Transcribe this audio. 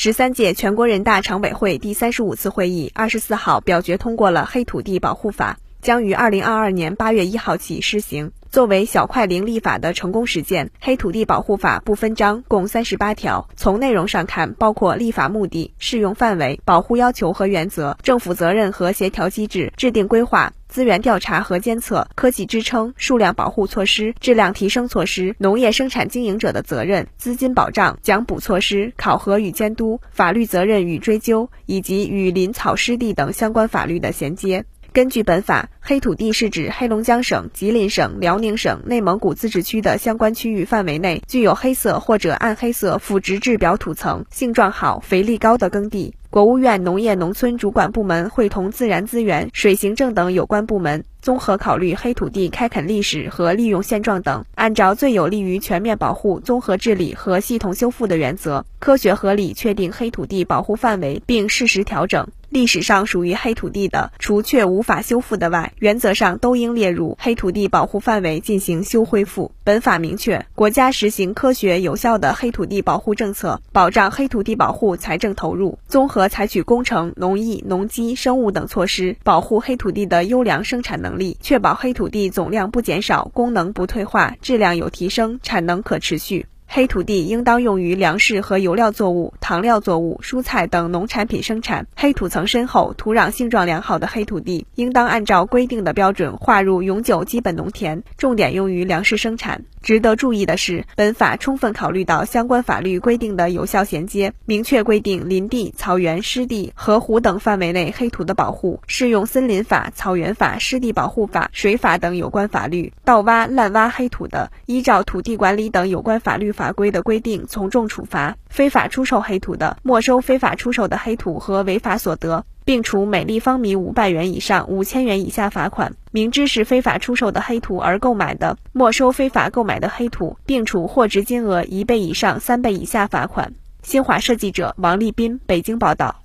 十三届全国人大常委会第三十五次会议二十四号表决通过了《黑土地保护法》，将于二零二二年八月一号起施行。作为小块零立法的成功实践，《黑土地保护法》不分章，共三十八条。从内容上看，包括立法目的、适用范围、保护要求和原则、政府责任和协调机制、制定规划、资源调查和监测、科技支撑、数量保护措施、质量提升措施、农业生产经营者的责任、资金保障、奖补措施、考核与监督、法律责任与追究，以及与林草湿地等相关法律的衔接。根据本法，黑土地是指黑龙江省、吉林省、辽宁省、内蒙古自治区的相关区域范围内具有黑色或者暗黑色腐殖质表土层、性状好、肥力高的耕地。国务院农业农村主管部门会同自然资源、水行政等有关部门，综合考虑黑土地开垦历史和利用现状等，按照最有利于全面保护、综合治理和系统修复的原则，科学合理确定黑土地保护范围，并适时调整。历史上属于黑土地的，除却无法修复的外，原则上都应列入黑土地保护范围进行修恢复。本法明确，国家实行科学有效的黑土地保护政策，保障黑土地保护财政投入，综合采取工程、农艺、农机、生物等措施，保护黑土地的优良生产能力，确保黑土地总量不减少，功能不退化，质量有提升，产能可持续。黑土地应当用于粮食和油料作物、糖料作物、蔬菜等农产品生产。黑土层深厚、土壤性状良好的黑土地，应当按照规定的标准划入永久基本农田，重点用于粮食生产。值得注意的是，本法充分考虑到相关法律规定的有效衔接，明确规定林地、草原、湿地、河湖等范围内黑土的保护，适用森林法、草原法、湿地保护法、水法等有关法律。盗挖、滥挖黑土的，依照土地管理等有关法律法规的规定从重处罚；非法出售黑土的，没收非法出售的黑土和违法所得。并处每立方米五百元以上五千元以下罚款。明知是非法出售的黑土而购买的，没收非法购买的黑土，并处货值金额一倍以上三倍以下罚款。新华社记者王立斌北京报道。